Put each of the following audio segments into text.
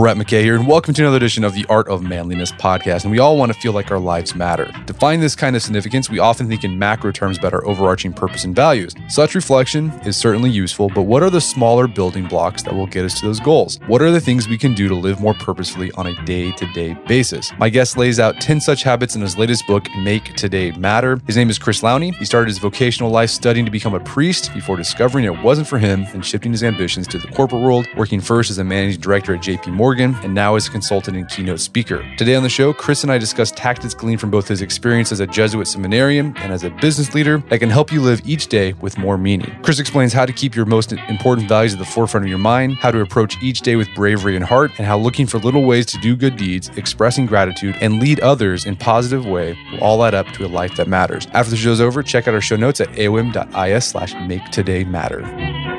Brett McKay here, and welcome to another edition of the Art of Manliness podcast. And we all want to feel like our lives matter. To find this kind of significance, we often think in macro terms about our overarching purpose and values. Such reflection is certainly useful, but what are the smaller building blocks that will get us to those goals? What are the things we can do to live more purposefully on a day to day basis? My guest lays out 10 such habits in his latest book, Make Today Matter. His name is Chris Lowney. He started his vocational life studying to become a priest before discovering it wasn't for him and shifting his ambitions to the corporate world, working first as a managing director at JP Morgan And now is a consultant and keynote speaker. Today on the show, Chris and I discuss tactics gleaned from both his experience as a Jesuit seminarian and as a business leader that can help you live each day with more meaning. Chris explains how to keep your most important values at the forefront of your mind, how to approach each day with bravery and heart, and how looking for little ways to do good deeds, expressing gratitude, and lead others in positive way will all add up to a life that matters. After the show's over, check out our show notes at aom.is slash make today matter.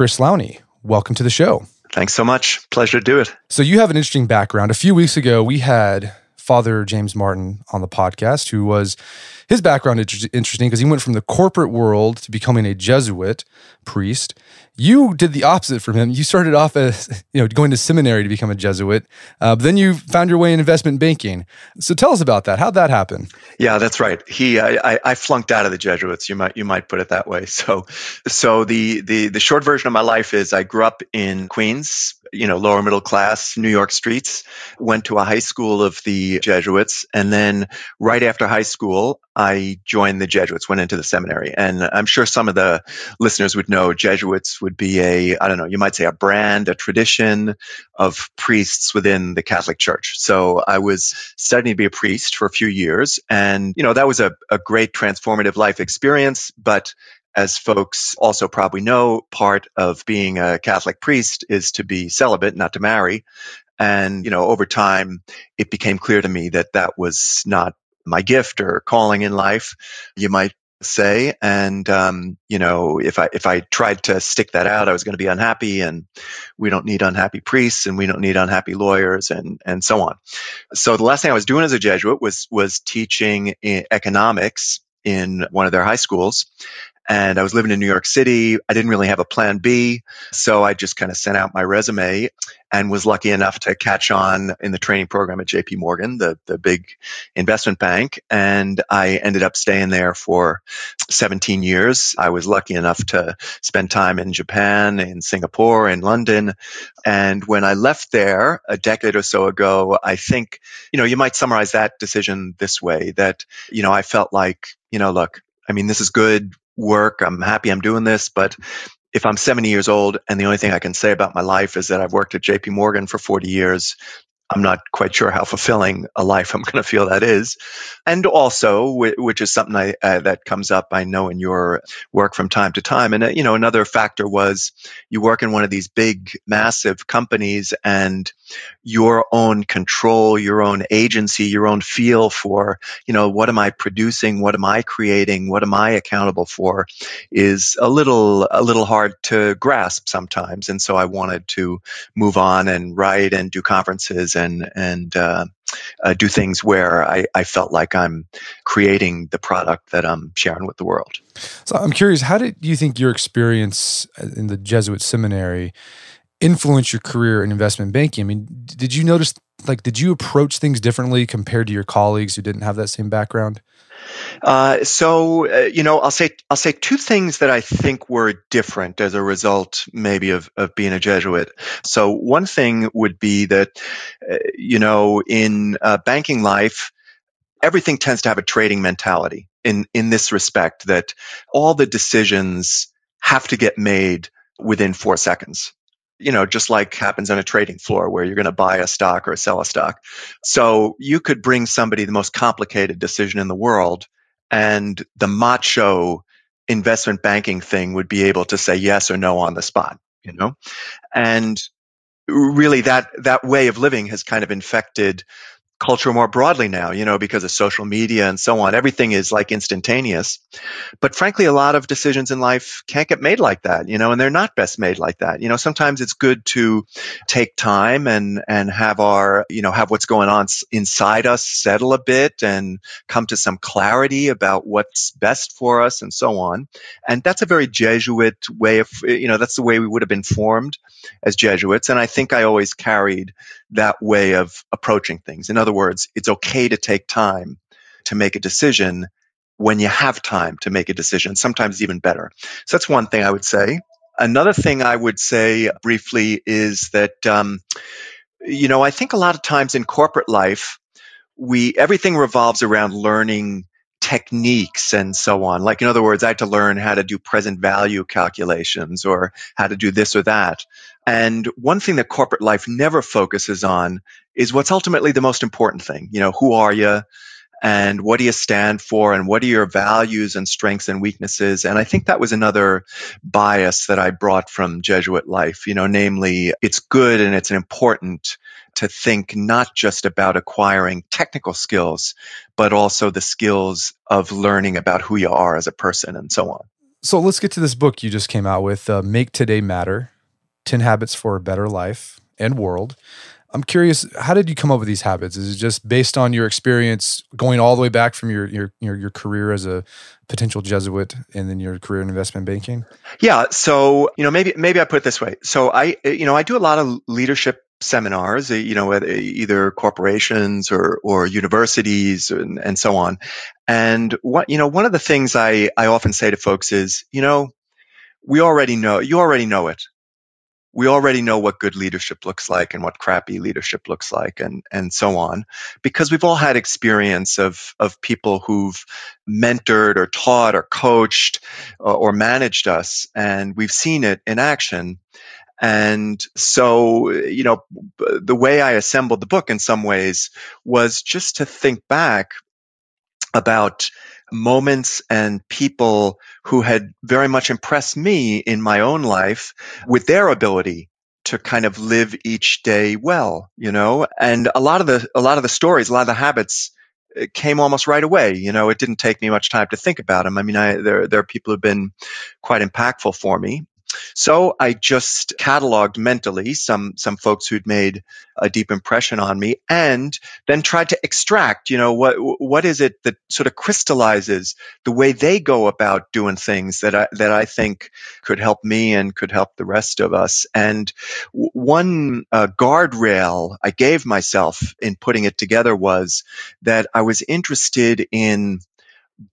Chris Lowney. Welcome to the show. Thanks so much. Pleasure to do it. So, you have an interesting background. A few weeks ago, we had Father James Martin on the podcast, who was his background interesting because he went from the corporate world to becoming a Jesuit priest. You did the opposite from him. You started off as you know going to seminary to become a Jesuit, uh, but then you found your way in investment banking. So tell us about that. How'd that happen? Yeah, that's right. He, I, I flunked out of the Jesuits. You might, you might put it that way. So, so the the the short version of my life is I grew up in Queens, you know, lower middle class New York streets. Went to a high school of the Jesuits, and then right after high school, I joined the Jesuits, went into the seminary. And I'm sure some of the listeners would know Jesuits would be a, I don't know, you might say a brand, a tradition of priests within the Catholic Church. So I was studying to be a priest for a few years. And, you know, that was a, a great transformative life experience. But as folks also probably know, part of being a Catholic priest is to be celibate, not to marry. And, you know, over time, it became clear to me that that was not my gift or calling in life, you might say. And um, you know, if I if I tried to stick that out, I was going to be unhappy. And we don't need unhappy priests, and we don't need unhappy lawyers, and and so on. So the last thing I was doing as a Jesuit was was teaching economics in one of their high schools and I was living in New York City. I didn't really have a plan B. So I just kind of sent out my resume and was lucky enough to catch on in the training program at JP Morgan, the, the big investment bank. And I ended up staying there for 17 years. I was lucky enough to spend time in Japan, in Singapore, in London. And when I left there a decade or so ago, I think, you know, you might summarize that decision this way that, you know, I felt like, you know, look, I mean, this is good work. I'm happy I'm doing this, but if I'm 70 years old and the only thing I can say about my life is that I've worked at JP Morgan for 40 years, I'm not quite sure how fulfilling a life I'm going to feel that is. And also, which is something I, uh, that comes up, I know in your work from time to time. And, uh, you know, another factor was you work in one of these big, massive companies and your own control, your own agency, your own feel for, you know, what am I producing? What am I creating? What am I accountable for is a little, a little hard to grasp sometimes. And so I wanted to move on and write and do conferences and, and, uh, uh, do things where I, I felt like I'm creating the product that I'm sharing with the world. So I'm curious, how did you think your experience in the Jesuit seminary influence your career in investment banking? I mean, did you notice like did you approach things differently compared to your colleagues who didn't have that same background? Uh, so uh, you know, I'll say I'll say two things that I think were different as a result, maybe of of being a Jesuit. So one thing would be that uh, you know, in uh, banking life, everything tends to have a trading mentality in in this respect that all the decisions have to get made within four seconds you know, just like happens on a trading floor where you're going to buy a stock or sell a stock. So you could bring somebody the most complicated decision in the world and the macho investment banking thing would be able to say yes or no on the spot, you know? And really that, that way of living has kind of infected culture more broadly now, you know, because of social media and so on. Everything is like instantaneous. But frankly, a lot of decisions in life can't get made like that, you know, and they're not best made like that. You know, sometimes it's good to take time and, and have our, you know, have what's going on inside us settle a bit and come to some clarity about what's best for us and so on. And that's a very Jesuit way of, you know, that's the way we would have been formed as Jesuits. And I think I always carried that way of approaching things. In other words, it's okay to take time to make a decision when you have time to make a decision, sometimes even better. So that's one thing I would say. Another thing I would say briefly is that, um, you know, I think a lot of times in corporate life, we everything revolves around learning techniques and so on. Like, in other words, I had to learn how to do present value calculations or how to do this or that. And one thing that corporate life never focuses on is what's ultimately the most important thing. You know, who are you? And what do you stand for? And what are your values and strengths and weaknesses? And I think that was another bias that I brought from Jesuit life, you know, namely, it's good and it's important to think not just about acquiring technical skills, but also the skills of learning about who you are as a person and so on. So let's get to this book you just came out with, uh, Make Today Matter 10 Habits for a Better Life and World. I'm curious, how did you come up with these habits? Is it just based on your experience going all the way back from your your your, your career as a potential Jesuit and then your career in investment banking? Yeah, so you know maybe maybe I put it this way. So I you know I do a lot of leadership seminars, uh, you know, at either corporations or, or universities and, and so on. And what, you know, one of the things I, I often say to folks is, you know, we already know, you already know it. We already know what good leadership looks like and what crappy leadership looks like and, and so on, because we've all had experience of, of people who've mentored or taught or coached or, or managed us and we've seen it in action. And so, you know, the way I assembled the book in some ways was just to think back about moments and people who had very much impressed me in my own life with their ability to kind of live each day well, you know, and a lot of the, a lot of the stories, a lot of the habits uh, came almost right away. You know, it didn't take me much time to think about them. I mean, I, there, there are people who've been quite impactful for me. So I just cataloged mentally some some folks who'd made a deep impression on me and then tried to extract, you know, what what is it that sort of crystallizes the way they go about doing things that I that I think could help me and could help the rest of us. And one uh, guardrail I gave myself in putting it together was that I was interested in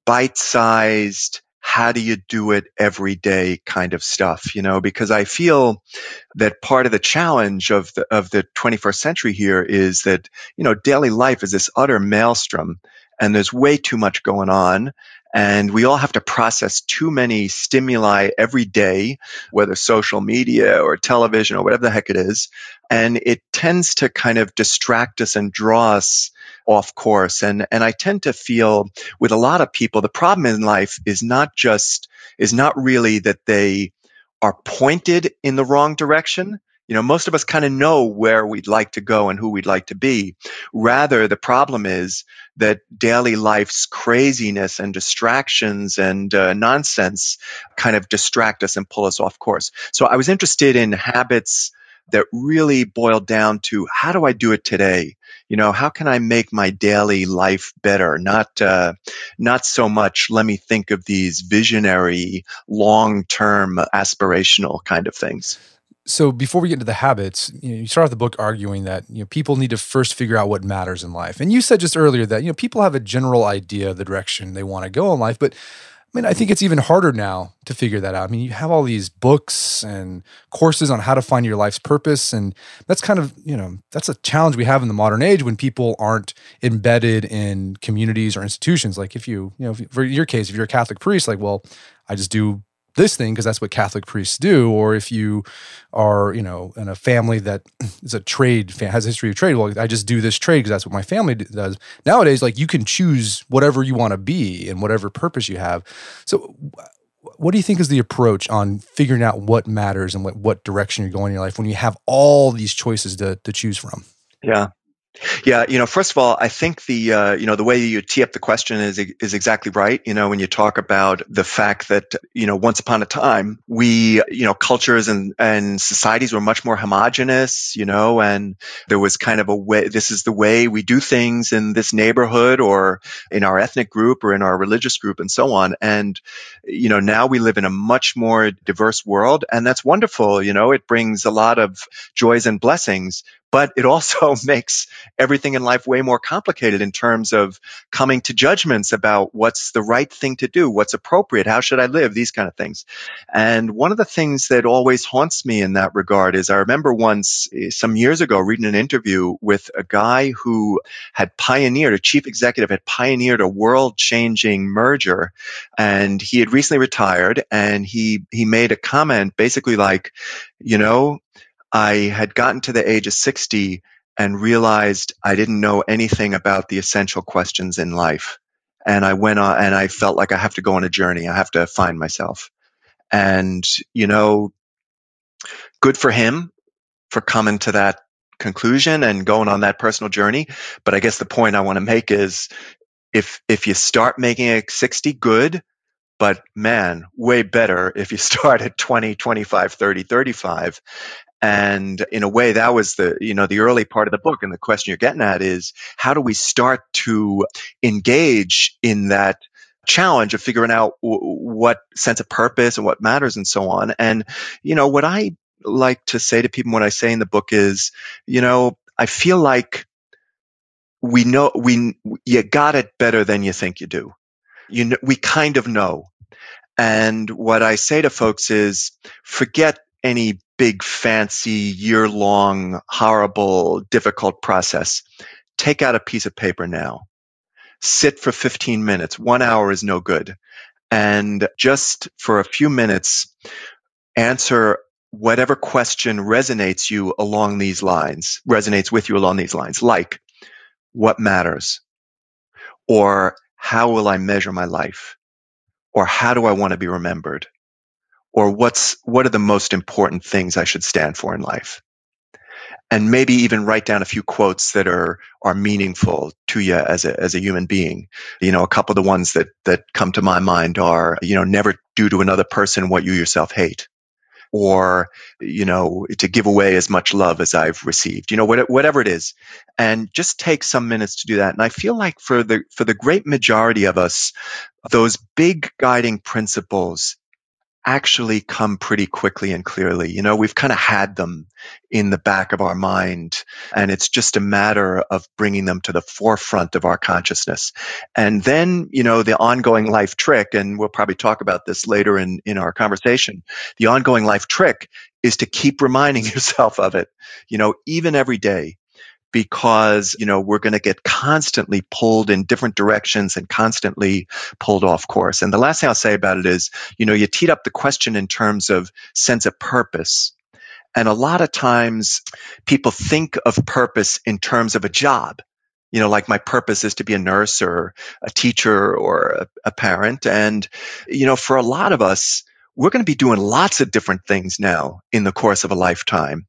bite-sized how do you do it every day kind of stuff, you know, because I feel that part of the challenge of the, of the 21st century here is that, you know, daily life is this utter maelstrom and there's way too much going on. And we all have to process too many stimuli every day, whether social media or television or whatever the heck it is. And it tends to kind of distract us and draw us off course. And, and I tend to feel with a lot of people, the problem in life is not just, is not really that they are pointed in the wrong direction. You know, most of us kind of know where we'd like to go and who we'd like to be. Rather, the problem is that daily life's craziness and distractions and uh, nonsense kind of distract us and pull us off course. So I was interested in habits that really boiled down to how do I do it today? you know how can i make my daily life better not uh, not so much let me think of these visionary long term aspirational kind of things So before we get into the habits, you, know, you start off the book arguing that you know people need to first figure out what matters in life. And you said just earlier that you know people have a general idea of the direction they want to go in life, but I mean, I think it's even harder now to figure that out. I mean, you have all these books and courses on how to find your life's purpose. And that's kind of, you know, that's a challenge we have in the modern age when people aren't embedded in communities or institutions. Like if you, you know, for your case, if you're a Catholic priest, like, well, I just do this thing because that's what Catholic priests do. Or if you are, you know, in a family that is a trade, has a history of trade, well, I just do this trade because that's what my family does. Nowadays, like you can choose whatever you want to be and whatever purpose you have. So, what do you think is the approach on figuring out what matters and what, what direction you're going in your life when you have all these choices to, to choose from? Yeah. Yeah, you know, first of all, I think the uh, you know the way you tee up the question is is exactly right. You know, when you talk about the fact that you know once upon a time we you know cultures and and societies were much more homogenous. You know, and there was kind of a way. This is the way we do things in this neighborhood or in our ethnic group or in our religious group and so on. And you know, now we live in a much more diverse world, and that's wonderful. You know, it brings a lot of joys and blessings but it also makes everything in life way more complicated in terms of coming to judgments about what's the right thing to do, what's appropriate, how should I live, these kind of things. And one of the things that always haunts me in that regard is I remember once eh, some years ago reading an interview with a guy who had pioneered, a chief executive had pioneered a world changing merger and he had recently retired and he, he made a comment basically like, you know, I had gotten to the age of 60 and realized I didn't know anything about the essential questions in life. And I went on and I felt like I have to go on a journey. I have to find myself. And, you know, good for him for coming to that conclusion and going on that personal journey. But I guess the point I want to make is if, if you start making it 60, good. But man, way better if you start at 20, 25, 30, 35 and in a way, that was the, you know, the early part of the book. And the question you're getting at is how do we start to engage in that challenge of figuring out w- what sense of purpose and what matters and so on. And, you know, what I like to say to people, what I say in the book is, you know, I feel like we know, we, you got it better than you think you do. You know, we kind of know. And what I say to folks is forget any big, fancy, year long, horrible, difficult process. Take out a piece of paper now. Sit for 15 minutes. One hour is no good. And just for a few minutes, answer whatever question resonates you along these lines, resonates with you along these lines, like what matters? Or how will I measure my life? Or how do I want to be remembered? Or what's what are the most important things I should stand for in life? And maybe even write down a few quotes that are are meaningful to you as a as a human being. You know, a couple of the ones that that come to my mind are, you know, never do to another person what you yourself hate or you know to give away as much love as i've received you know whatever it is and just take some minutes to do that and i feel like for the for the great majority of us those big guiding principles actually come pretty quickly and clearly. You know, we've kind of had them in the back of our mind, and it's just a matter of bringing them to the forefront of our consciousness. And then, you know, the ongoing life trick, and we'll probably talk about this later in, in our conversation, the ongoing life trick is to keep reminding yourself of it, you know, even every day because you know we're going to get constantly pulled in different directions and constantly pulled off course. And the last thing i'll say about it is you know you teed up the question in terms of sense of purpose. And a lot of times people think of purpose in terms of a job. You know like my purpose is to be a nurse or a teacher or a, a parent. And you know for a lot of us we're going to be doing lots of different things now in the course of a lifetime.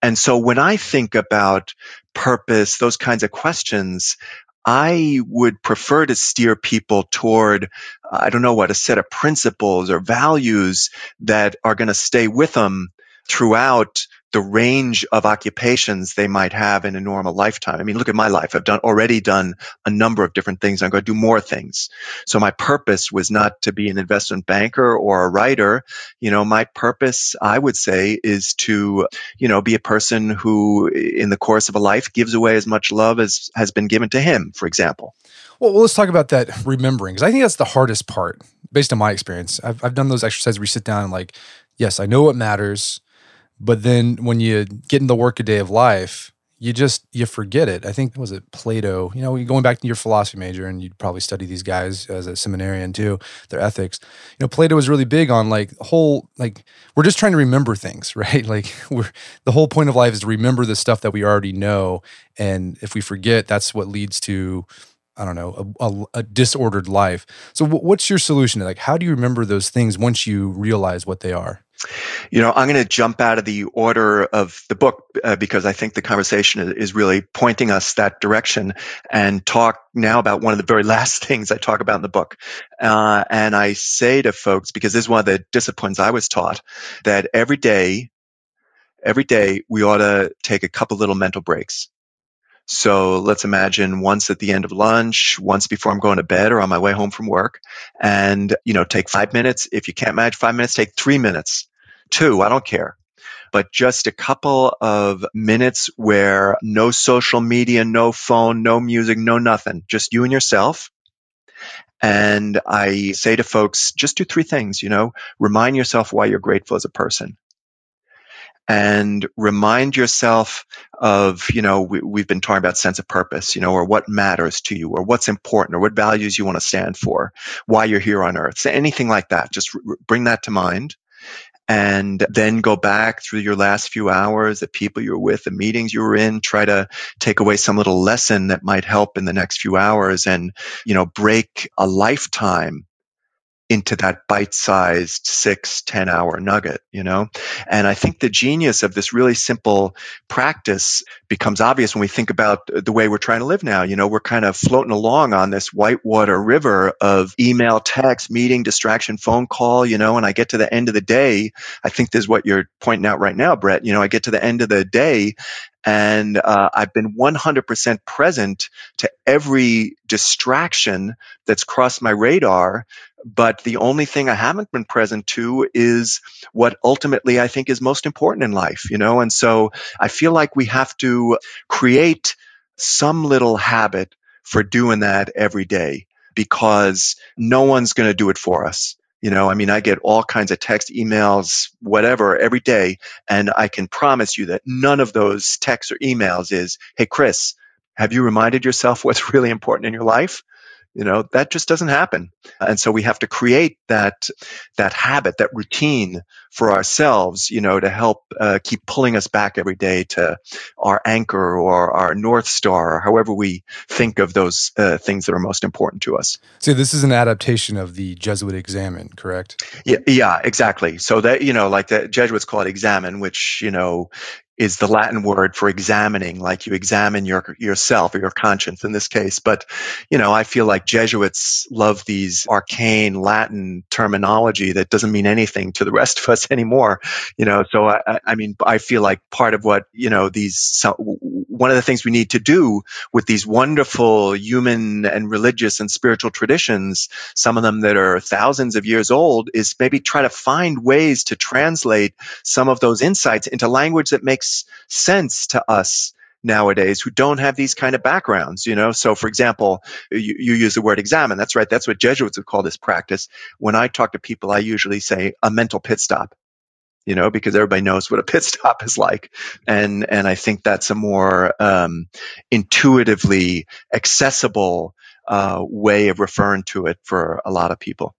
And so when I think about purpose, those kinds of questions, I would prefer to steer people toward, I don't know what, a set of principles or values that are going to stay with them throughout the range of occupations they might have in a normal lifetime. I mean, look at my life. I've done already done a number of different things. I'm going to do more things. So my purpose was not to be an investment banker or a writer. You know, my purpose, I would say, is to, you know, be a person who in the course of a life gives away as much love as has been given to him, for example. Well, let's talk about that remembering because I think that's the hardest part based on my experience. I've, I've done those exercises where you sit down and like, yes, I know what matters. But then when you get in the workaday of life, you just you forget it. I think was it Plato. You know, going back to your philosophy major, and you'd probably study these guys as a seminarian too. Their ethics. You know, Plato was really big on like whole like we're just trying to remember things, right? Like we're the whole point of life is to remember the stuff that we already know, and if we forget, that's what leads to I don't know, a, a, a disordered life. So, w- what's your solution? Like, how do you remember those things once you realize what they are? You know, I'm going to jump out of the order of the book uh, because I think the conversation is really pointing us that direction and talk now about one of the very last things I talk about in the book. Uh, and I say to folks, because this is one of the disciplines I was taught, that every day, every day we ought to take a couple little mental breaks. So let's imagine once at the end of lunch, once before I'm going to bed or on my way home from work and, you know, take five minutes. If you can't manage five minutes, take three minutes, two, I don't care. But just a couple of minutes where no social media, no phone, no music, no nothing, just you and yourself. And I say to folks, just do three things, you know, remind yourself why you're grateful as a person and remind yourself of, you know, we, have been talking about sense of purpose, you know, or what matters to you, or what's important, or what values you want to stand for, why you're here on earth. So anything like that, just r- bring that to mind. And then go back through your last few hours, the people you were with, the meetings you were in, try to take away some little lesson that might help in the next few hours and, you know, break a lifetime into that bite-sized six, 10 hour nugget, you know? And I think the genius of this really simple practice becomes obvious when we think about the way we're trying to live now. You know, we're kind of floating along on this whitewater river of email, text, meeting, distraction, phone call, you know, and I get to the end of the day. I think this is what you're pointing out right now, Brett. You know, I get to the end of the day and uh, I've been 100% present to every distraction that's crossed my radar but the only thing I haven't been present to is what ultimately I think is most important in life, you know? And so I feel like we have to create some little habit for doing that every day because no one's going to do it for us. You know, I mean, I get all kinds of text, emails, whatever every day. And I can promise you that none of those texts or emails is, Hey, Chris, have you reminded yourself what's really important in your life? You know, that just doesn't happen. And so we have to create that, that habit, that routine for ourselves, you know, to help uh, keep pulling us back every day to our anchor or our North Star, or however we think of those uh, things that are most important to us. So this is an adaptation of the Jesuit Examen, correct? Yeah, yeah, exactly. So that, you know, like the Jesuits call it examen, which, you know, is the Latin word for examining, like you examine your yourself or your conscience in this case. But you know, I feel like Jesuits love these arcane Latin terminology that doesn't mean anything to the rest of us anymore. You know, so I, I mean, I feel like part of what you know these so, one of the things we need to do with these wonderful human and religious and spiritual traditions, some of them that are thousands of years old, is maybe try to find ways to translate some of those insights into language that makes makes sense to us nowadays who don't have these kind of backgrounds, you know? So for example, you, you, use the word examen. That's right. That's what Jesuits would call this practice. When I talk to people, I usually say a mental pit stop, you know, because everybody knows what a pit stop is like. And, and I think that's a more, um, intuitively accessible, uh, way of referring to it for a lot of people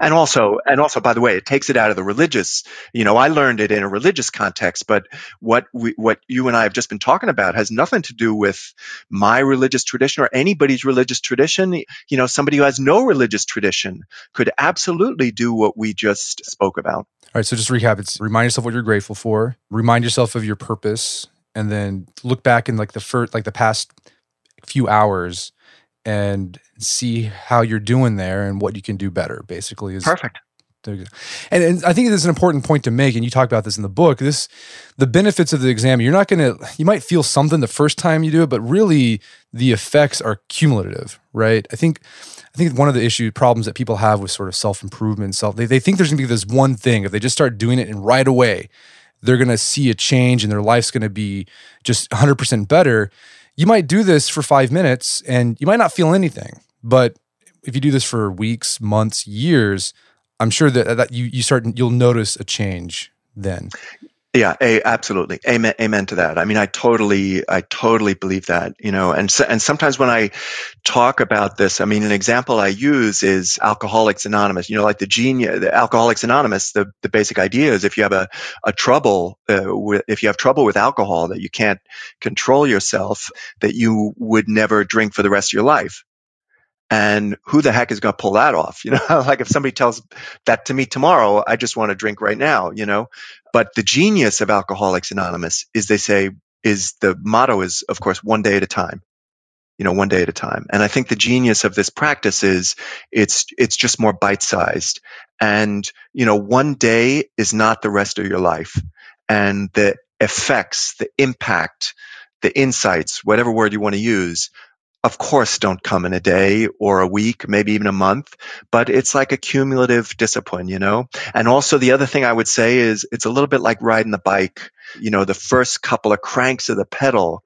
and also and also by the way it takes it out of the religious you know i learned it in a religious context but what we, what you and i have just been talking about has nothing to do with my religious tradition or anybody's religious tradition. You know somebody who has no religious tradition could absolutely do what we just spoke about. All right so just recap it's remind yourself what you're grateful for remind yourself of your purpose and then look back in like the first like the past few hours and see how you're doing there and what you can do better basically is perfect And, and I think this is an important point to make, and you talk about this in the book. This, the benefits of the exam. You're not going to. You might feel something the first time you do it, but really the effects are cumulative, right? I think. I think one of the issue problems that people have with sort of self improvement, self they, they think there's gonna be this one thing. If they just start doing it and right away, they're gonna see a change and their life's gonna be just 100% better. You might do this for five minutes and you might not feel anything, but if you do this for weeks, months, years, I'm sure that, that you you start you'll notice a change then. Yeah, a, absolutely. Amen. Amen to that. I mean, I totally, I totally believe that. You know, and so, and sometimes when I talk about this, I mean, an example I use is Alcoholics Anonymous. You know, like the genius, the Alcoholics Anonymous. The the basic idea is if you have a a trouble, uh, with, if you have trouble with alcohol that you can't control yourself, that you would never drink for the rest of your life. And who the heck is going to pull that off? You know, like if somebody tells that to me tomorrow, I just want to drink right now, you know? But the genius of Alcoholics Anonymous is they say, is the motto is, of course, one day at a time you know one day at a time and i think the genius of this practice is it's it's just more bite sized and you know one day is not the rest of your life and the effects the impact the insights whatever word you want to use of course don't come in a day or a week, maybe even a month, but it's like a cumulative discipline, you know? And also the other thing I would say is it's a little bit like riding the bike. You know, the first couple of cranks of the pedal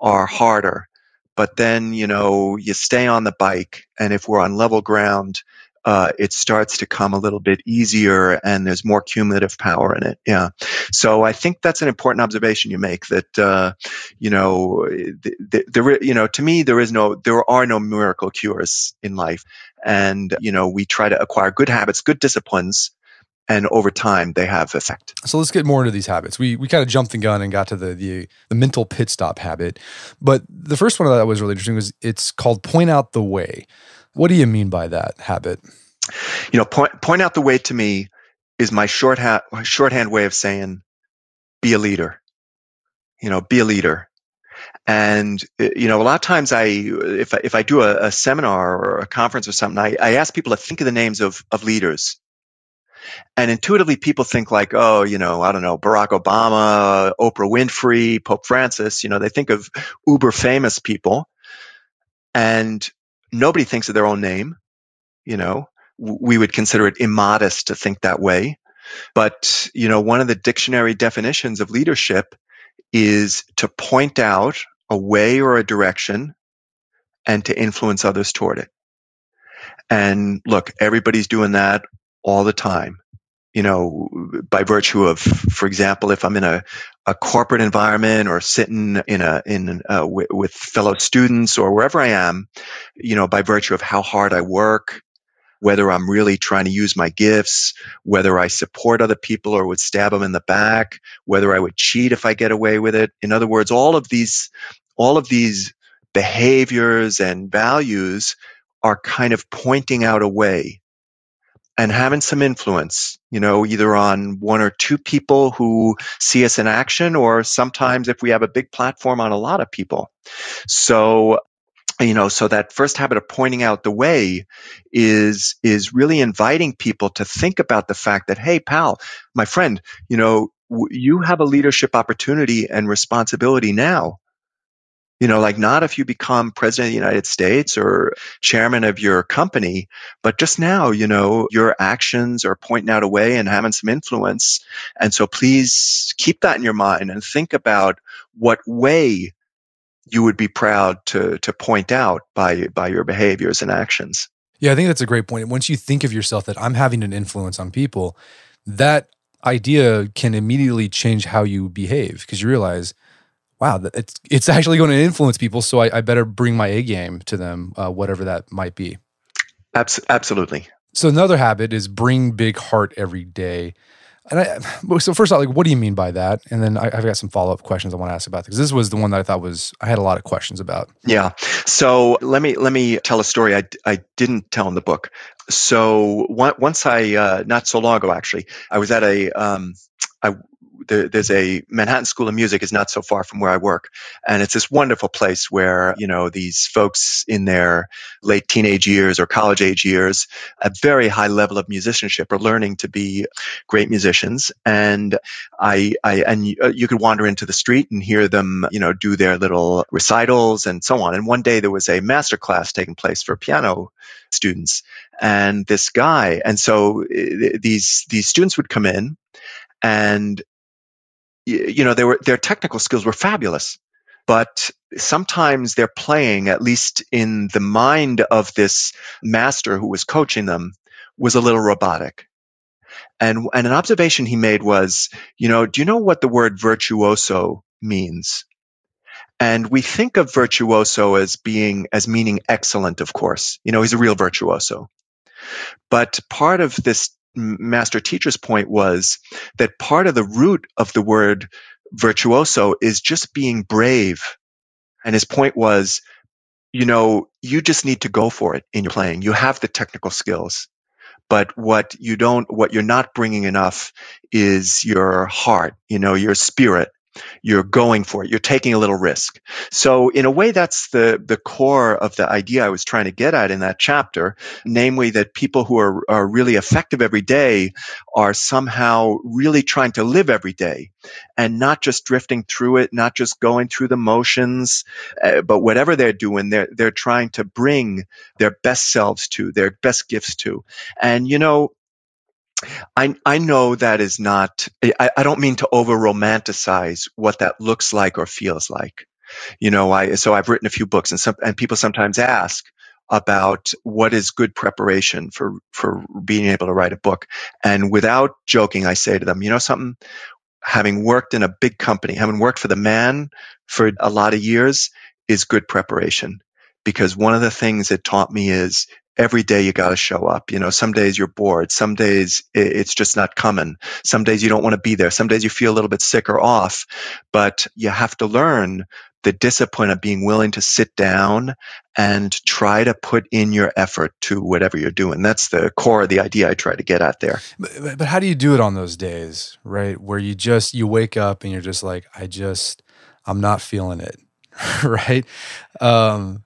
are harder, but then, you know, you stay on the bike and if we're on level ground, uh, it starts to come a little bit easier and there's more cumulative power in it. Yeah. So I think that's an important observation you make that, uh, you know, there, you know, to me, there is no, there are no miracle cures in life. And, you know, we try to acquire good habits, good disciplines, and over time they have effect. So let's get more into these habits. We we kind of jumped the gun and got to the the the mental pit stop habit, but the first one that was really interesting was it's called point out the way. What do you mean by that habit? You know, point point out the way to me is my shorthand shorthand way of saying be a leader. You know, be a leader. And uh, you know, a lot of times I, if I, if I do a, a seminar or a conference or something, I, I ask people to think of the names of of leaders. And intuitively, people think like, oh, you know, I don't know, Barack Obama, Oprah Winfrey, Pope Francis. You know, they think of uber famous people, and nobody thinks of their own name. You know, we would consider it immodest to think that way. But, you know, one of the dictionary definitions of leadership is to point out a way or a direction and to influence others toward it. And look, everybody's doing that all the time. You know, by virtue of, for example, if I'm in a, a corporate environment or sitting in a in uh, w- with fellow students or wherever I am, you know, by virtue of how hard I work, whether I'm really trying to use my gifts, whether I support other people or would stab them in the back, whether I would cheat if I get away with it. In other words, all of these all of these behaviors and values are kind of pointing out a way and having some influence, you know, either on one or two people who see us in action, or sometimes if we have a big platform on a lot of people. So, you know, so that first habit of pointing out the way is, is really inviting people to think about the fact that, hey, pal, my friend, you know, you have a leadership opportunity and responsibility now you know, like not if you become president of the United States or chairman of your company, but just now, you know, your actions are pointing out a way and having some influence. And so please keep that in your mind and think about what way you would be proud to to point out by by your behaviors and actions. Yeah, I think that's a great point. Once you think of yourself that I'm having an influence on people, that idea can immediately change how you behave because you realize wow, it's it's actually going to influence people. So I, I better bring my A game to them, uh, whatever that might be. absolutely. So another habit is bring big heart every day. And I, so first off, like, what do you mean by that? And then I, have got some follow up questions I want to ask about because this was the one that I thought was I had a lot of questions about. Yeah. So let me let me tell a story I, I didn't tell in the book. So once I uh, not so long ago actually, I was at a um, I there, there's a Manhattan School of Music is not so far from where I work, and it's this wonderful place where you know these folks in their late teenage years or college age years, a very high level of musicianship, are learning to be great musicians. And I, I and you, uh, could wander into the street and hear them, you know, do their little recitals and so on. And one day there was a master class taking place for piano students and this guy and so uh, these these students would come in and you know, they were, their technical skills were fabulous, but sometimes their playing, at least in the mind of this master who was coaching them, was a little robotic. And, and an observation he made was, you know, do you know what the word virtuoso means? And we think of virtuoso as being, as meaning excellent, of course. You know, he's a real virtuoso. But part of this master teacher's point was that part of the root of the word virtuoso is just being brave. And his point was, you know, you just need to go for it in your playing. You have the technical skills. But what you don't, what you're not bringing enough is your heart, you know, your spirit, you're going for it. You're taking a little risk. So in a way, that's the, the core of the idea I was trying to get at in that chapter, namely that people who are, are really effective every day are somehow really trying to live every day and not just drifting through it, not just going through the motions, uh, but whatever they're doing, they're, they're trying to bring their best selves to, their best gifts to. And, you know, I, I know that is not, I, I don't mean to over romanticize what that looks like or feels like. You know, I, so I've written a few books and some, and people sometimes ask about what is good preparation for, for being able to write a book. And without joking, I say to them, you know something? Having worked in a big company, having worked for the man for a lot of years is good preparation because one of the things it taught me is every day you got to show up. You know, some days you're bored. Some days it's just not coming. Some days you don't want to be there. Some days you feel a little bit sick or off, but you have to learn the discipline of being willing to sit down and try to put in your effort to whatever you're doing. That's the core of the idea I try to get at there. But, but how do you do it on those days, right? Where you just, you wake up and you're just like, I just, I'm not feeling it, right? Um,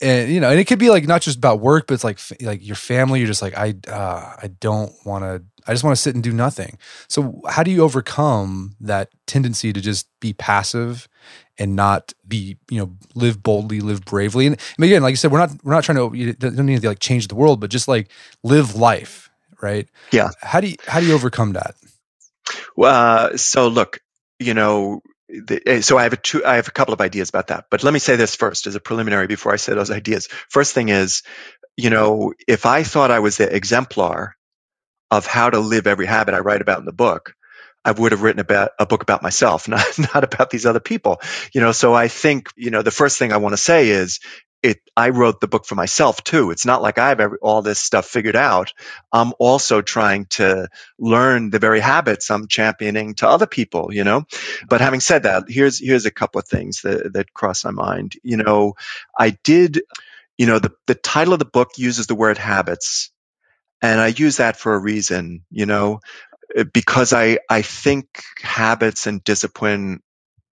and you know, and it could be like not just about work, but it's like like your family. You're just like I uh, I don't want to. I just want to sit and do nothing. So how do you overcome that tendency to just be passive and not be you know live boldly, live bravely? And, and again, like you said, we're not we're not trying to you don't need to like change the world, but just like live life, right? Yeah. How do you how do you overcome that? Well, uh, so look, you know, Eh, so I have a two, I have a couple of ideas about that. But let me say this first as a preliminary before I say those ideas. First thing is, you know, if I thought I was the exemplar of how to live every habit I write about in the book, I would have written about a book about myself, not not about these other people. You know, so I think, you know, the first thing I want to say is it I wrote the book for myself too. It's not like I have every, all this stuff figured out. I'm also trying to learn the very habits I'm championing to other people, you know. But having said that, here's here's a couple of things that that cross my mind. You know, I did you know, the the title of the book uses the word habits. And I use that for a reason, you know, because I I think habits and discipline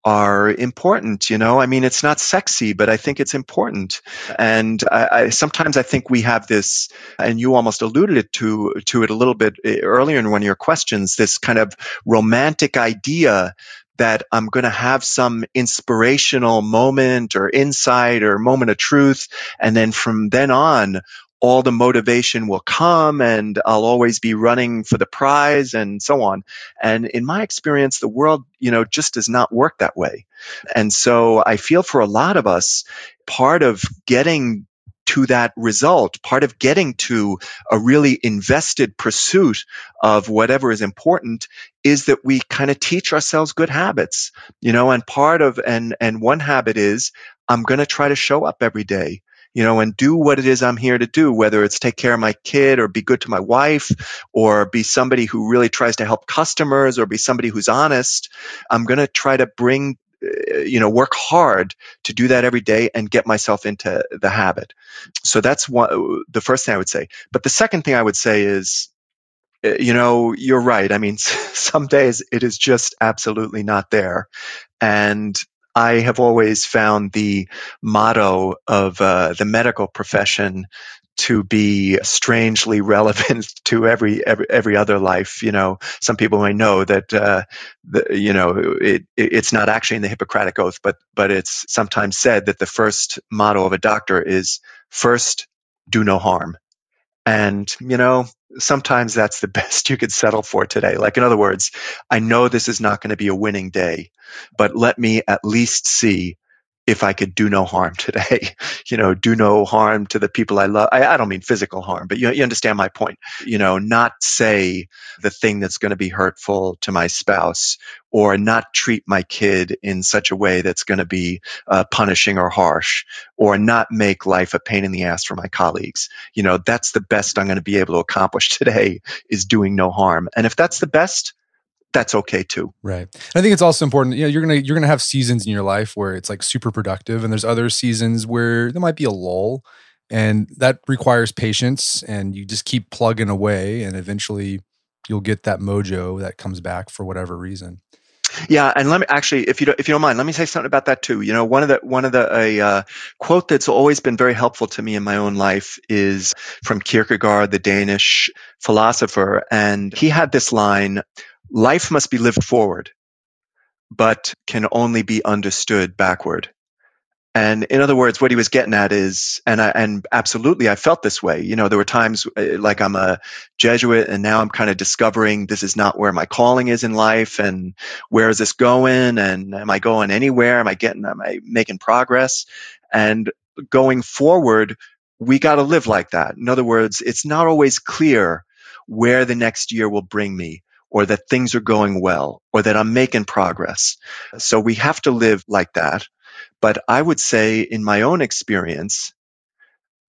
are important. You know, I mean, it's not sexy, but I think it's important. And I, I, sometimes I think we have this, and you almost alluded it to to it a little bit eh, earlier in one of your questions. This kind of romantic idea that I'm going to have some inspirational moment or insight or moment of truth. And then from then on, all the motivation will come and I'll always be running for the prize and so on. And in my experience, the world, you know, just does not work that way. And so I feel for a lot of us, part of getting to that result, part of getting to a really invested pursuit of whatever is important is that we kind of teach ourselves good habits, you know, and part of, and, and one habit is I'm going to try to show up every day you know, and do what it is I'm here to do, whether it's take care of my kid or be good to my wife or be somebody who really tries to help customers or be somebody who's honest. I'm going to try to bring uh, you know work hard to do that every day and get myself into the habit so that's one the first thing i would say but the second thing i would say is uh, you know, you're right. I mean, some days it is just absolutely not there. And I have always found the motto of uh, the medical profession to be strangely relevant to every, every every other life. You know, some people may know that uh, the, you know it, it's not actually in the Hippocratic Oath, but but it's sometimes said that the first motto of a doctor is first do no harm. And, you know, sometimes that's the best you could settle for today. Like, in other words, I know this is not going to be a winning day, but let me at least see if I could do no harm today, you know, do no harm to the people I love. I, I don't mean physical harm, but you, you understand my point. You know, not say the thing that's going to be hurtful to my spouse or not treat my kid in such a way that's going to be uh, punishing or harsh or not make life a pain in the ass for my colleagues. You know, that's the best I'm going to be able to accomplish today is doing no harm. And if that's the best, that's okay too. Right. And I think it's also important, you know, you're going to you're to have seasons in your life where it's like super productive and there's other seasons where there might be a lull and that requires patience and you just keep plugging away and eventually you'll get that mojo that comes back for whatever reason. Yeah, and let me actually, if you don't, if you don't mind, let me say something about that too. You know, one of the one of the a uh, quote that's always been very helpful to me in my own life is from Kierkegaard, the Danish philosopher, and he had this line: life must be lived forward, but can only be understood backward. And in other words, what he was getting at is, and I, and absolutely, I felt this way. You know, there were times uh, like I'm a Jesuit, and now I'm kind of discovering this is not where my calling is in life, and where is this going, and am I going anywhere? Am I getting? Am I making progress? And going forward, we got to live like that. In other words, it's not always clear where the next year will bring me or that things are going well or that I'm making progress. So we have to live like that. But I would say in my own experience,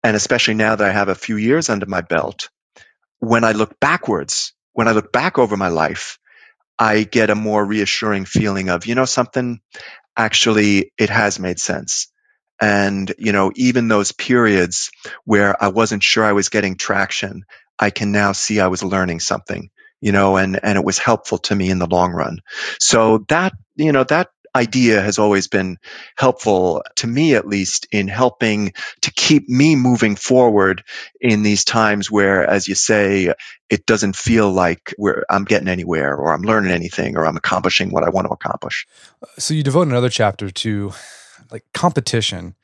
and especially now that I have a few years under my belt, when I look backwards, when I look back over my life, I get a more reassuring feeling of, you know, something actually it has made sense. And, you know, even those periods where I wasn't sure I was getting traction, I can now see I was learning something you know, and, and it was helpful to me in the long run. So that, you know, that idea has always been helpful to me at least in helping to keep me moving forward in these times where as you say it doesn't feel like I'm getting anywhere or I'm learning anything or I'm accomplishing what I want to accomplish. So you devote another chapter to like competition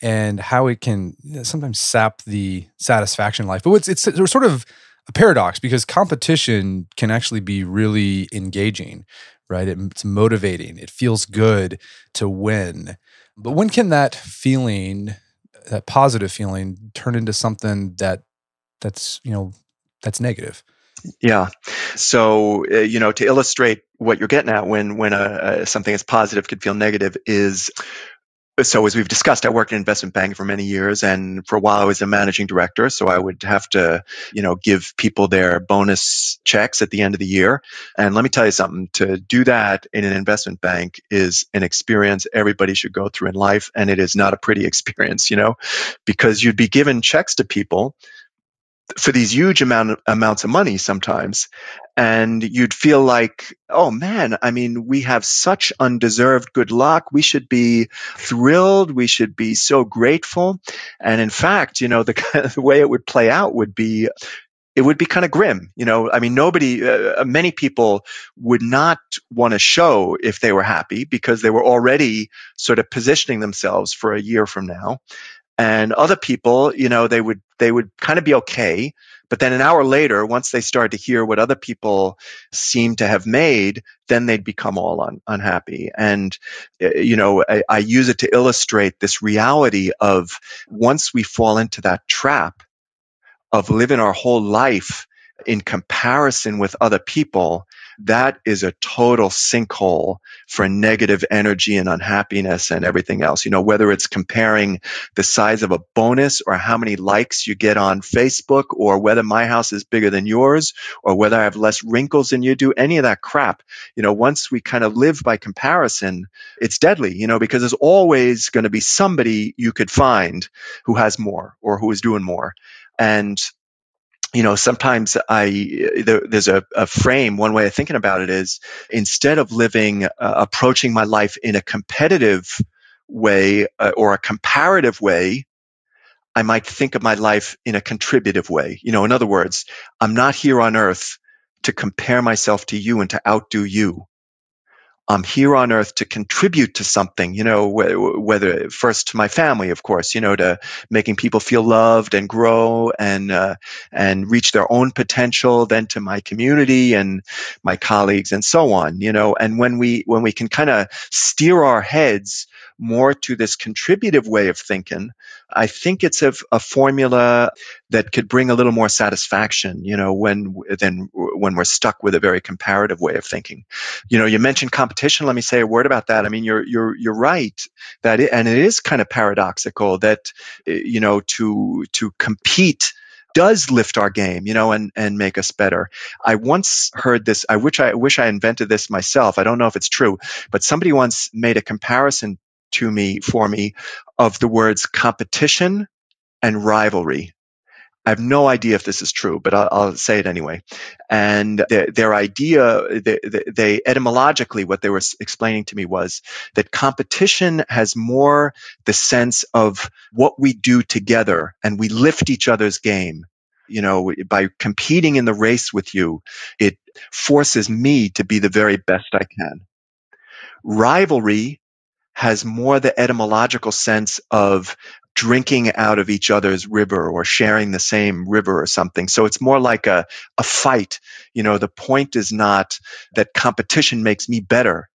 and how it can sometimes sap the satisfaction life. But it's it's sort of a paradox because competition can actually be really engaging, right? It's motivating. It feels good to win. But when can that feeling, that positive feeling, turn into something that that's you know that's negative? Yeah. So uh, you know, to illustrate what you're getting at, when when a, a, something is positive could feel negative, is so as we've discussed, I worked in investment banking for many years, and for a while I was a managing director. So I would have to, you know, give people their bonus checks at the end of the year. And let me tell you something: to do that in an investment bank is an experience everybody should go through in life, and it is not a pretty experience, you know, because you'd be given checks to people for these huge amount amounts of money sometimes and you'd feel like oh man i mean we have such undeserved good luck. We should be thrilled. We should be so grateful. And in fact you know the, the way it would play out would be it would be kind of grim you know? I mean nobody uh, many people would not want to show if they were happy because they were already sort of positioning themselves for a year from now and other people you know they would they would kind of be okay. But then an hour later once they started to hear what other people seem to have made then they'd become all un- unhappy. And uh, you know I, I use it to illustrate this reality of once we fall into that trap of living our whole life in comparison with other people that is a total sinkhole for negative energy and unhappiness and everything else. You know, whether it's comparing the size of a bonus or how many likes you get on Facebook or whether my house is bigger than yours or whether I have less wrinkles than you do, any of that crap. You know, once we kind of live by comparison, it's deadly, you know, because there's always going to be somebody you could find who has more or who is doing more. And you know, sometimes I there, there's a, a, frame. One way of thinking about it is instead of living, uh, approaching my life in a competitive way uh, or a comparative way, I might think of my life in a contributive way. You know, in other words, I'm not here on earth to compare myself to you and to outdo you. I'm here on earth to contribute to something, you know, whether first to my family, of course, you know, to making people feel loved and grow and, uh, and reach their own potential, then to my community and my colleagues and so on, you know, and when we, when we can kind of steer our heads more to this contributive way of thinking, I think it's a, a, formula that could bring a little more satisfaction, you know, when than when we're stuck with a very comparative way of thinking. You know, you mentioned competition. Let me say a word about that. I mean, you're you're you're right that, it, and it is kind of paradoxical that eh, you know to to compete does lift our game, you know, and, and make us better. I once heard this. I wish I wish I invented this myself. I don't know if it's true, but somebody once made a comparison to me for me of the words competition and rivalry. I have no idea if this is true, but I'll, I'll say it anyway. And their, their idea, they, they, etymologically, what they were explaining to me was that competition has more the sense of what we do together and we lift each other's game. You know, by competing in the race with you, it forces me to be the very best I can. Rivalry has more the etymological sense of drinking out of each other's river or sharing the same river or something. So it's more like a, a fight. You know, the point is not that competition makes me better.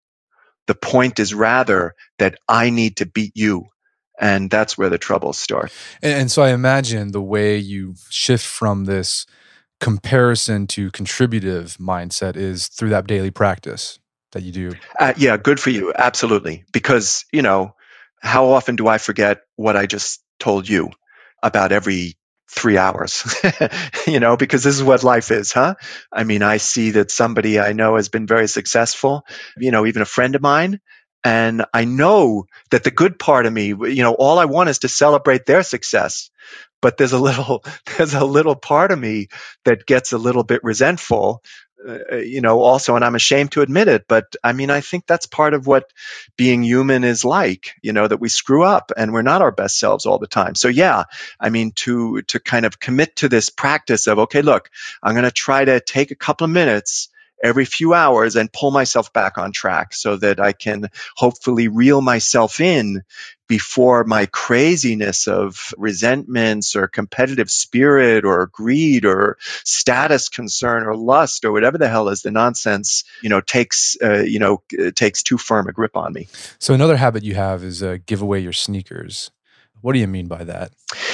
The point is rather that I need to beat you. And that's where the troubles start. And, and so I imagine the way you shift from this comparison to contributive mindset is through that daily practice that you do? Uh, yeah, good for you. Absolutely. Because, you know, how often do I forget what I just told you about every three hours? you know, because this is what life is, huh? I mean, I see that somebody I know has been very successful, you know, even a friend of mine. And I know that the good part of me, you know, all I want is to celebrate their success but there's a little there's a little part of me that gets a little bit resentful uh, you know, also, and I'm ashamed to admit it, but I mean, I think that's part of what being human is like, you know, that we screw up and we're not our best selves all the time. So yeah, I mean, to, to kind of commit to this practice of, okay, look, I'm going to try to take a couple of minutes every few hours and pull myself back on track so that I can hopefully reel myself in before my craziness of resentments or competitive spirit or greed or status concern or lust or whatever the hell is the nonsense, you know, takes, uh, you know, takes too firm a grip on me. So another habit you have is uh, give away your sneakers. What do you mean by that?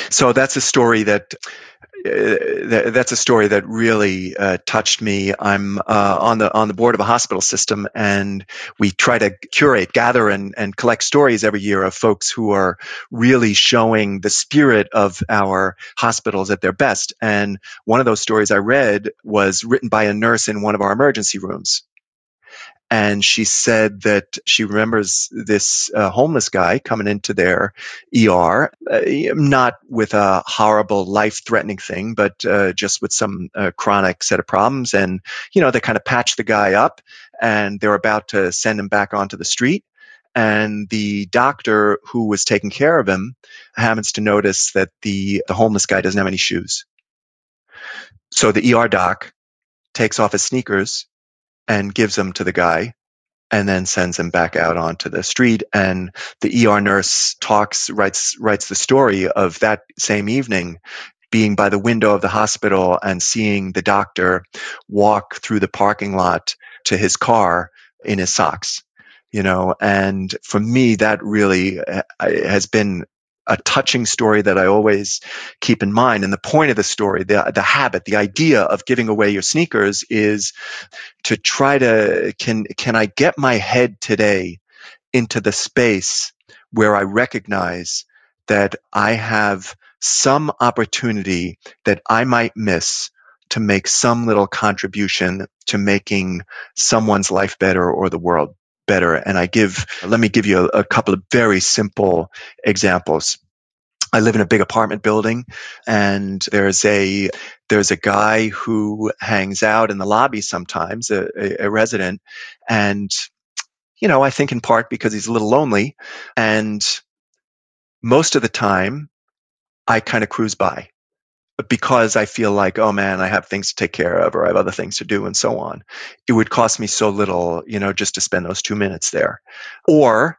So that's a story that uh, that's a story that really uh, touched me. I'm uh, on the on the board of a hospital system, and we try to curate, gather, and and collect stories every year of folks who are really showing the spirit of our hospitals at their best. And one of those stories I read was written by a nurse in one of our emergency rooms, and she said that she remembers this uh, homeless guy coming into their ER, uh, not with a horrible, life-threatening thing, but uh, just with some uh, chronic set of problems. And you know, they kind of patch the guy up, and they're about to send him back onto the street. And the doctor who was taking care of him happens to notice that the the homeless guy doesn't have any shoes. So the ER doc takes off his sneakers and gives them to the guy and then sends him back out onto the street. And the ER nurse talks, writes, writes the story of that same evening being by the window of the hospital and seeing the doctor walk through the parking lot to his car in his socks you know and for me that really uh, has been a touching story that I always keep in mind. And the point of the story, the, the habit, the idea of giving away your sneakers is to try to, can, can I get my head today into the space where I recognize that I have some opportunity that I might miss to make some little contribution to making someone's life better or the world better. And I give, let me give you a, a couple of very simple examples. I live in a big apartment building and there's a there's a guy who hangs out in the lobby sometimes, a, a, a resident, and you know, I think in part because he's a little lonely, and most of the time, I kind of cruise by because I feel like, oh man, I have things to take care of or I have other things to do and so on. It would cost me so little, you know, just to spend those two minutes there. Or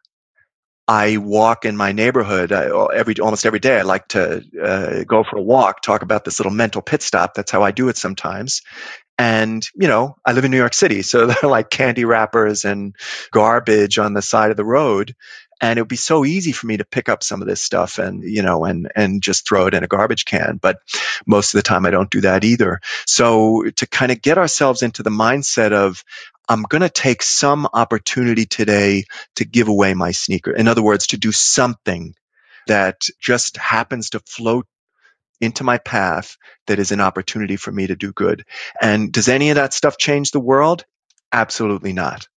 I walk in my neighborhood I, every almost every day. I like to uh, go for a walk, talk about this little mental pit stop. That's how I do it sometimes. And you know, I live in New York City, so there are like candy wrappers and garbage on the side of the road and it would be so easy for me to pick up some of this stuff and you know and and just throw it in a garbage can but most of the time i don't do that either. So to kind of get ourselves into the mindset of i'm going to take some opportunity today to give away my sneaker. In other words to do something that just happens to float into my path that is an opportunity for me to do good. And does any of that stuff change the world? Absolutely not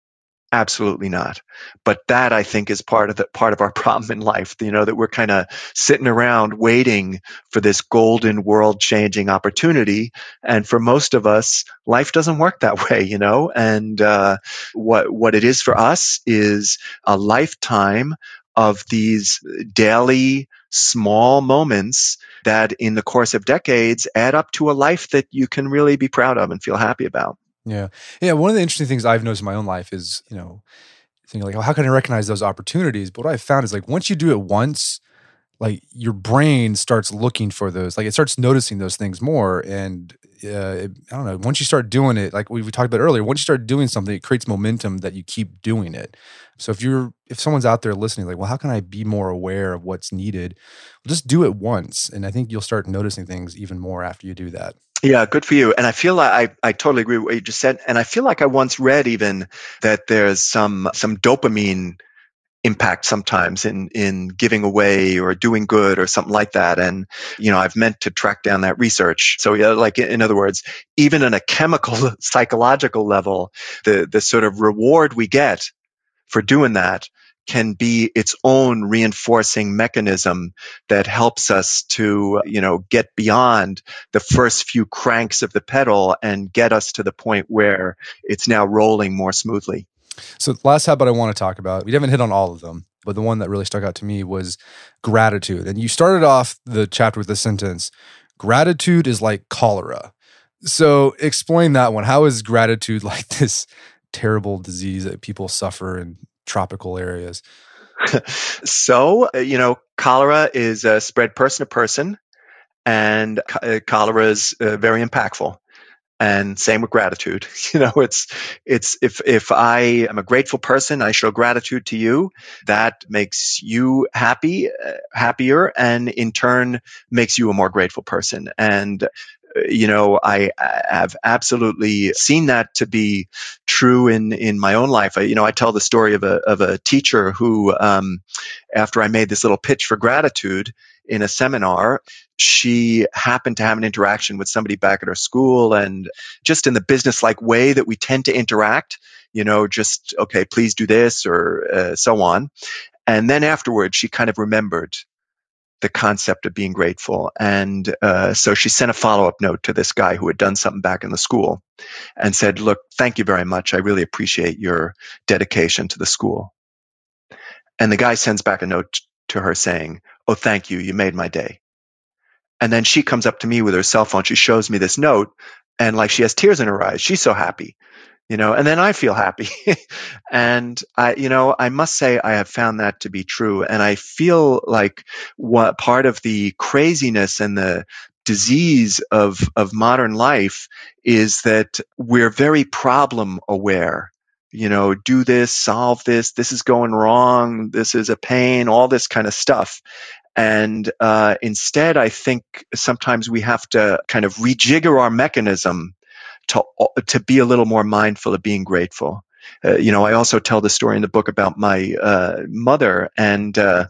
Absolutely not. But that I think is part of the part of our problem in life, you know, that we're kind of sitting around waiting for this golden world changing opportunity. And for most of us, life doesn't work that way, you know, and uh, what what it is for us is a lifetime of these daily small moments that in the course of decades add up to a life that you can really be proud of and feel happy about. Yeah. Yeah. One of the interesting things I've noticed in my own life is, you know, thinking like, oh, how can I recognize those opportunities? But what I've found is like once you do it once, like your brain starts looking for those, like it starts noticing those things more. And uh, it, I don't know, once you start doing it, like we, we talked about earlier, once you start doing something, it creates momentum that you keep doing it. So if you're, if someone's out there listening, like, well, how can I be more aware of what's needed? Well, just do it once. And I think you'll start noticing things even more after you do that. Yeah, good for you. And I feel like I, I totally agree with what you just said. And I feel like I once read even that there's some some dopamine impact sometimes in in giving away or doing good or something like that and you know i've meant to track down that research so yeah like in other words even on a chemical psychological level the the sort of reward we get for doing that can be its own reinforcing mechanism that helps us to, you know, get beyond the first few cranks of the pedal and get us to the point where it's now rolling more smoothly. So, last habit I want to talk about, we haven't hit on all of them, but the one that really stuck out to me was gratitude. And you started off the chapter with the sentence gratitude is like cholera. So, explain that one. How is gratitude like this terrible disease that people suffer and tropical areas? so, uh, you know, cholera is uh, spread person to person, and uh, cholera is uh, very impactful. And same with gratitude. You know, it's it's if if I am a grateful person, I show gratitude to you. That makes you happy, uh, happier, and in turn makes you a more grateful person. And you know, I, have absolutely seen that to be true in in my own life. I, you know, I tell the story of a of a teacher who, um, after I made this little pitch for gratitude in a seminar, she happened to have an interaction with somebody back at her school, and just in the business like way that we tend to interact. You know, just okay, please do this or uh, so on. And then afterwards, she kind of remembered the concept of being grateful. And uh, so she sent a follow up note to this guy who had done something back in the school and said, Look, thank you very much. I really appreciate your dedication to the school. And the guy sends back a note to her saying, Oh, thank you. You made my day. And then she comes up to me with her cell phone. She shows me this note and like she has tears in her eyes. She's so happy you know, and then I feel happy. and I, you know, I must say I have found that to be true. And I feel like what part of the craziness and the disease of, of modern life is that we're very problem aware. You know, do this, solve this, this is going wrong, this is a pain, all this kind of stuff. And uh, instead, I think sometimes we have to kind of rejigger our mechanism to to be a little more mindful of being grateful. Uh, you know, I also tell the story in the book about my uh, mother and. Uh,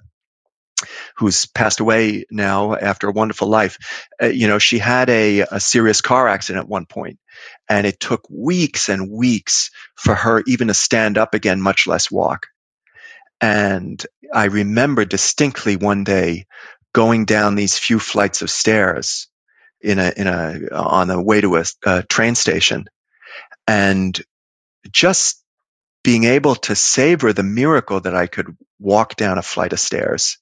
who's passed away now after a wonderful life. Uh, you know, she had a, a serious car accident at one point, and it took weeks and weeks for her even to stand up again, much less walk. And I remember distinctly one day going down these few flights of stairs in a in a on the way to a, a train station, and just being able to savor the miracle that I could walk down a flight of stairs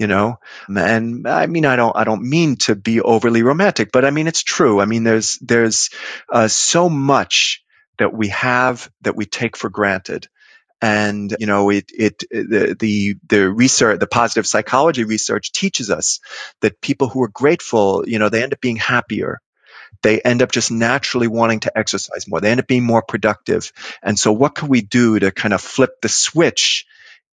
you know? And i mean i don't i don't mean to be overly romantic but i mean it's true. I mean there's there's uh, so much that we have that we take for granted and you know it it the the the research the positive psychology research teaches us that people who are grateful you know they end up being happier they end up just naturally wanting to exercise more they end up being more productive and so what can we do to kind of flip the switch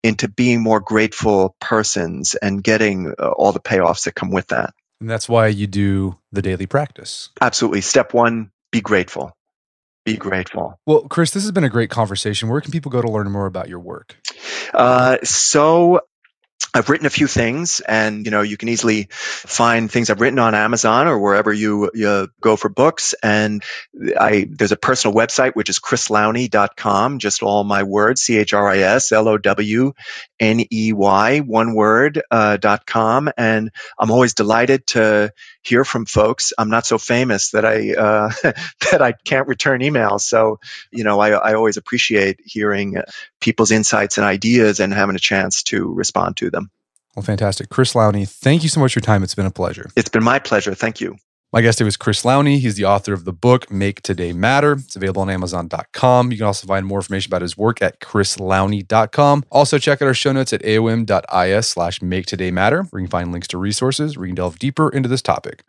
into being more grateful persons and getting uh, all the payoffs that come with that. And that's why you do the daily practice. Absolutely. Step one, be grateful. Be grateful. Well, Chris, this has been a great conversation. Where can people go to learn more about your work? Uh, so I've written a few things, and you know you can easily find things I've written on Amazon or wherever you, you go for books. And I there's a personal website which is chrislowney.com, just all my words, C H R I S L O W N E Y, one word uh, dot com. And I'm always delighted to hear from folks. I'm not so famous that I uh, that I can't return emails, so you know I, I always appreciate hearing people's insights and ideas and having a chance to respond to them. Well, fantastic. Chris Lowney, thank you so much for your time. It's been a pleasure. It's been my pleasure. Thank you. My guest today was Chris Lowney. He's the author of the book Make Today Matter. It's available on Amazon.com. You can also find more information about his work at chrislowney.com. Also, check out our show notes at aom.is slash make today matter, where you can find links to resources where you can delve deeper into this topic.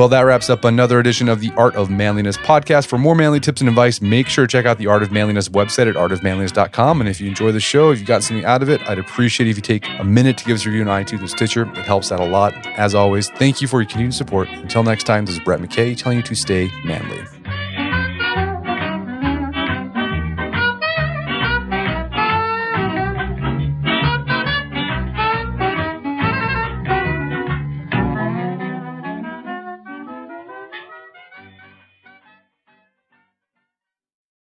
Well, that wraps up another edition of the Art of Manliness podcast. For more manly tips and advice, make sure to check out the Art of Manliness website at artofmanliness.com. And if you enjoy the show, if you got something out of it, I'd appreciate it if you take a minute to give us a review on iTunes and Stitcher. It helps out a lot. As always, thank you for your continued support. Until next time, this is Brett McKay telling you to stay manly.